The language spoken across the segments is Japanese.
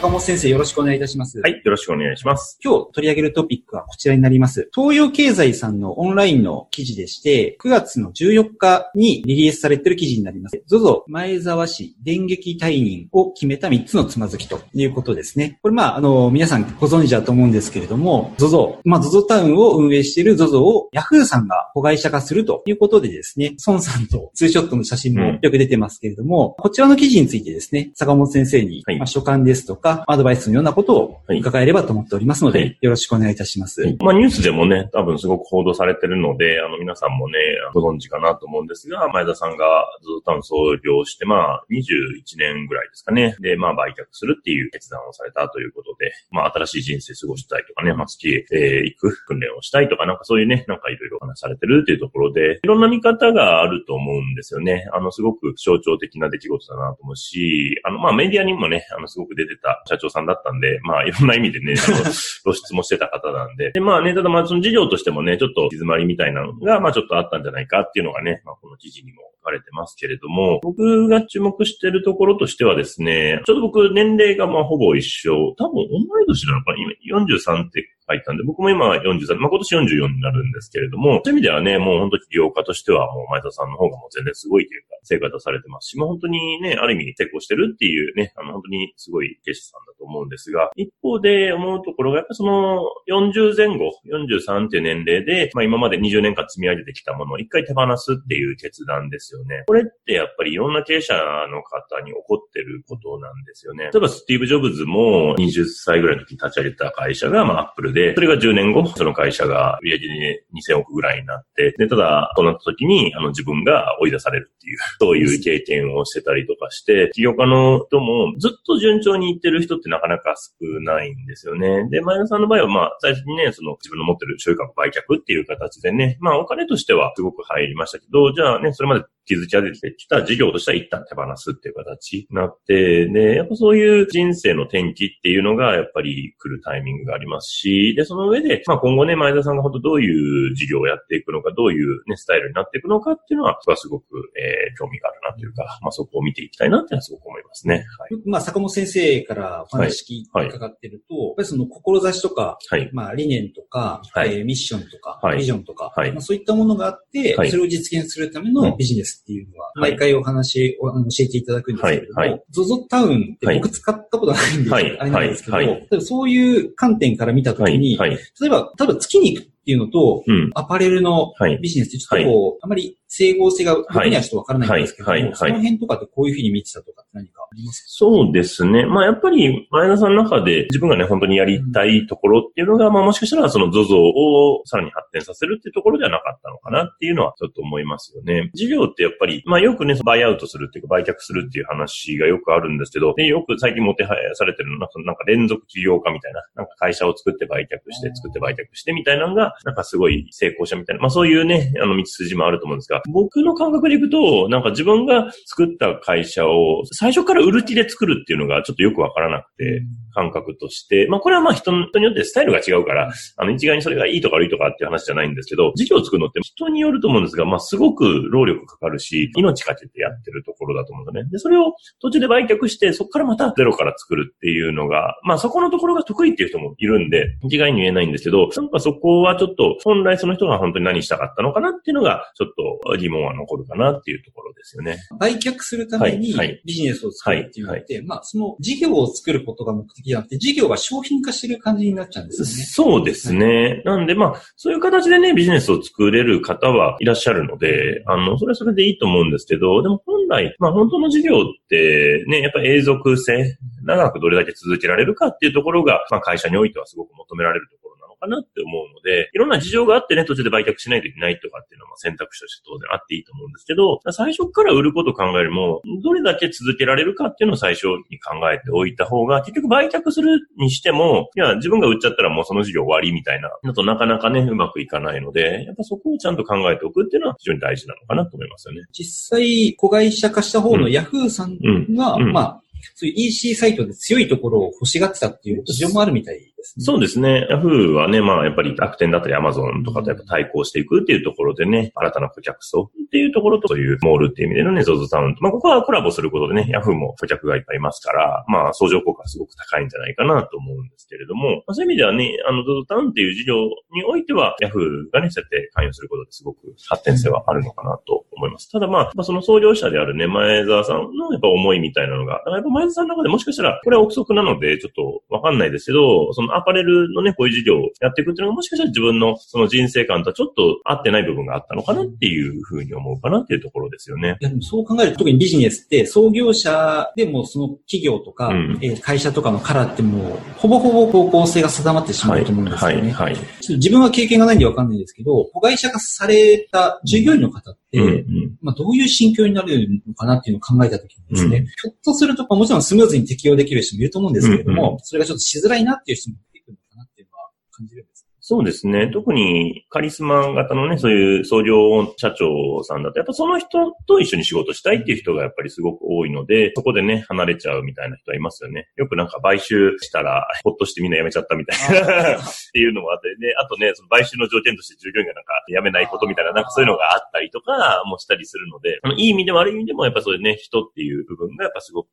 坂本先生よろしくお願いいたします。はい、よろしくお願いします。今日取り上げるトピックはこちらになります。東洋経済さんのオンラインの記事でして、9月の14日にリリースされている記事になります。ZOZO 前沢市電撃退任を決めた3つのつまずきということですね。これまあ、あの、皆さんご存知だと思うんですけれども、ZOZO、まあ ZOZO タウンを運営している ZOZO を Yahoo さんが子会社化するということでですね、孫さんとツーショットの写真もよく出てますけれども、こちらの記事についてですね、坂本先生に、はいまあ、所感ですとか、アドバイスのようなことをはい伺えればと思っておりますので、はいよろしくお願いいたします。まあニュースでもね、多分すごく報道されてるので、あの皆さんもね、ご存知かなと思うんですが、前田さんがずっと多分創業して、まあ21年ぐらいですかね。で、まあ売却するっていう決断をされたということで、まあ新しい人生過ごしたいとかね、まあ月へ、えー行く訓練をしたいとか、なんかそういうね、なんかいろいろお話されてるっていうところで、いろんな見方があると思うんですよね。あのすごく象徴的な出来事だなと思うし、あのまあメディアにもね、あのすごく出てた社長さんだったんで、まあいろんな意味でね、露出もしてた方なんで。で、まあね、ただまあその事業としてもね、ちょっと行き詰まりみたいなのが、まあちょっとあったんじゃないかっていうのがね、まあこの記事にも書かれてますけれども、僕が注目してるところとしてはですね、ちょっと僕年齢がまあほぼ一緒、多分同い年なのかな？今43って書いたんで、僕も今43、まあ今年44になるんですけれども、そういう意味ではね、もう本当起業家としてはもう前田さんの方がもう全然すごいというか、成果出されてますし、まあ本当にね、ある意味成功してるっていうね、あの本当にすごい経営者さんだと思うんですが、一方で思うところが、やっぱその40前後、43っていう年齢で、まあ今まで20年間積み上げてきたものを一回手放すっていう決断です。よね。これってやっぱりいろんな経営者の方に起こってることなんですよね。例えばスティーブ・ジョブズも20歳ぐらいの時に立ち上げた会社が、まあアップルで、それが10年後、その会社が売上で2000億ぐらいになって、で、ただ、そうなった時に、あの自分が追い出されるっていう、そういう経験をしてたりとかして、起業家の人もずっと順調にいってる人ってなかなか少ないんですよね。で、前田さんの場合は、まあ、最初にね、その自分の持ってる所有株売却っていう形でね、まあ、お金としてはすごく入りましたけど、じゃあね、それまで築き上げてきた事業としては一旦手放すっていう形になって、で、やっぱそういう人生の転機っていうのがやっぱり来るタイミングがありますし、で、その上で、まあ今後ね、前田さんが本当どういう事業をやっていくのか、どういうね、スタイルになっていくのかっていうのは、僕はすごく、えー、興味があるなというか、まあそこを見ていきたいなっていうのはすごく思いますね。はい。まあ、坂本先生からお話聞いてはい。伺ってると、やっぱりその志とか、はい。まあ、理念とか、はい。えーミッションとか、はい。ビジョンとか、はい。まあ、そういったものがあって、はい。それを実現するためうん。のビジネスっていうのは、はい毎回お話を教えていただくんですけれども、はいはい ZOZO タウンってはい僕使ったことないんで、はいあれなんですけど、はいそういう観点から見たとはい。きに、はい。例えば、例えば月に行くっていうのと、うん。アパレルのはい。ビジネスってちょっとこう、あまり整合性が僕にはちょっとわからないんですけども、はいはいはいその辺とかってこういうふうに見てたとか何かありますそうですね。まあやっぱり前田さんの中で自分がね、本当にやりたいところっていうのが、まあもしかしたらその ZOZO をさらに発展させるっていうところではなかったのかなっていうのはちょっと思いますよね。事業ってやっぱり、まあよくね、バイアウトするっていうか売却するっていう話がよくあるんですけど、でよく最近もてはやされてるのは、なんか連続起業家みたいな、なんか会社を作って売却して、作って売却してみたいなのが、なんかすごい成功者みたいな、まあそういうね、あの道筋もあると思うんですが、僕の感覚でいくと、なんか自分が作った会社を最初から売る気で作るっていうのがちょっとよくわからなくて、感覚として、まあこれはまあ人によってスタイルが違うから、あの一概にそれがいいとか悪いとかっていう話じゃないんですけど、事業を作るのって人によると思うんですが、まあすごく労力かかるし、命かけてやってるところだと思うんですよね。で、それを途中で売却して、そこからまたゼロから作るっていうのが、まあそこのところが得意っていう人もいるんで、一概に言えないんですけど、なんかそこはちょっと本来その人が本当に何したかったのかなっていうのが、ちょっと疑問は残るかなっていうところですよね。売却するためにビジネスを作るっていうのって、まあ、その事業を作ることが目的じゃなくて、事業が商品化してる感じになっちゃうんですよね。そうですね。なんで、まあ、そういう形でね、ビジネスを作れる方はいらっしゃるので、あの、それはそれでいいと思うんですけど、でも本来、まあ本当の事業ってね、やっぱり永続性、長くどれだけ続けられるかっていうところが、まあ会社においてはすごく求められるところかなって思うので、いろんな事情があってね、途中で売却しないといけないとかっていうのは選択肢として当然あっていいと思うんですけど、最初から売ることを考えるも、どれだけ続けられるかっていうのを最初に考えておいた方が、結局売却するにしても、いや、自分が売っちゃったらもうその事業終わりみたいなのとなかなかね、うまくいかないので、やっぱそこをちゃんと考えておくっていうのは非常に大事なのかなと思いますよね。実際、子会社化した方のヤフーさんが、うんまあ、そういう EC サイトで強いところを欲しがってたっていう事情もあるみたい。そうですね。Yahoo はね、まあやっぱり楽天だったり Amazon とかとやっぱ対抗していくっていうところでね、新たな顧客層っていうところと、そういうモールっていう意味でのね、ZOZO タウンと、まあここはコラボすることでね、Yahoo も顧客がいっぱいいますから、まあ相乗効果すごく高いんじゃないかなと思うんですけれども、まあ、そういう意味ではね、あの ZOZO タウンっていう事業においては Yahoo がね、そうやって関与することですごく発展性はあるのかなと思います。ただまあ、その創業者であるね、前澤さんのやっぱ思いみたいなのが、やっぱ前澤さんの中でもしかしたら、これは憶測なので、ちょっとわかんないですけど、そのアパレルのね、こういう事業をやっていくっていうのが、もしかしたら自分のその人生観とはちょっと合ってない部分があったのかなっていうふうに思うかなっていうところですよね。いや、でもそう考えると、特にビジネスって創業者でもその企業とか、うん、え会社とかのカラーってもう、ほぼほぼ方向性が定まってしまうと思うんですよね。はい、はい、はい。自分は経験がないんでわかんないですけど、子会社化された従業員の方って、うんうん、まあどういう心境になるのかなっていうのを考えたときにですね、うん、ひょっとすると、もちろんスムーズに適用できる人もいると思うんですけれども、うんうん、それがちょっとしづらいなっていう人も出てくるのかなっていうのは感じる。そうですね。特にカリスマ型のね、そういう創業社長さんだと、やっぱその人と一緒に仕事したいっていう人がやっぱりすごく多いので、そこでね、離れちゃうみたいな人はいますよね。よくなんか買収したら、ほっとしてみんな辞めちゃったみたいなっていうのもあってね、あとね、その買収の条件として従業員がなんか辞めないことみたいな、なんかそういうのがあったりとかもしたりするので、いい意味でも悪い意味でもやっぱそういうね、人っていう部分がやっぱすごく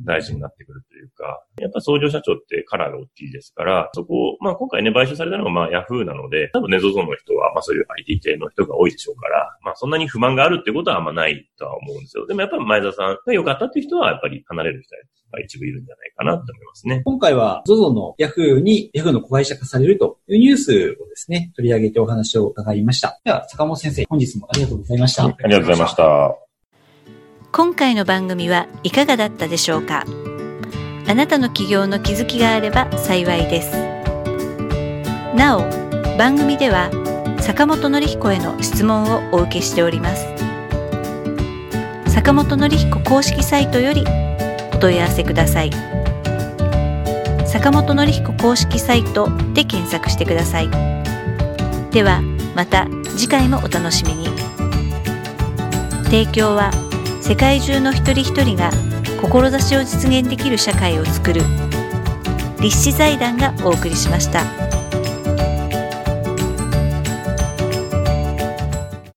大事になってくるというか、やっぱ創業社長ってカラーが大きいですから、そこを、まあ今回ね、買収されたのがまあヤフーなので、分ね、ZOZO の人は、まあそういう IT 系の人が多いでしょうから、まあそんなに不満があるってことはあんまないとは思うんですよ。でもやっぱり前田さんが良かったっていう人は、やっぱり離れる人が一部いるんじゃないかなと思いますね。今回は ZOZO の Yahoo に Yahoo の子会社化されるというニュースをですね、取り上げてお話を伺いました。では、坂本先生、本日もありがとうございました。ありがとうございました。今回の番組はいかがだったでしょうか？あなたの起業の気づきがあれば幸いです。なお、番組では坂本典彦への質問をお受けしております。坂本典彦公式サイトよりお問い合わせください。坂本典彦公式サイトで検索してください。ではまた次回もお楽しみに。提供は世界中の一人一人が志を実現できる社会をつくる立志財団がお送りしました。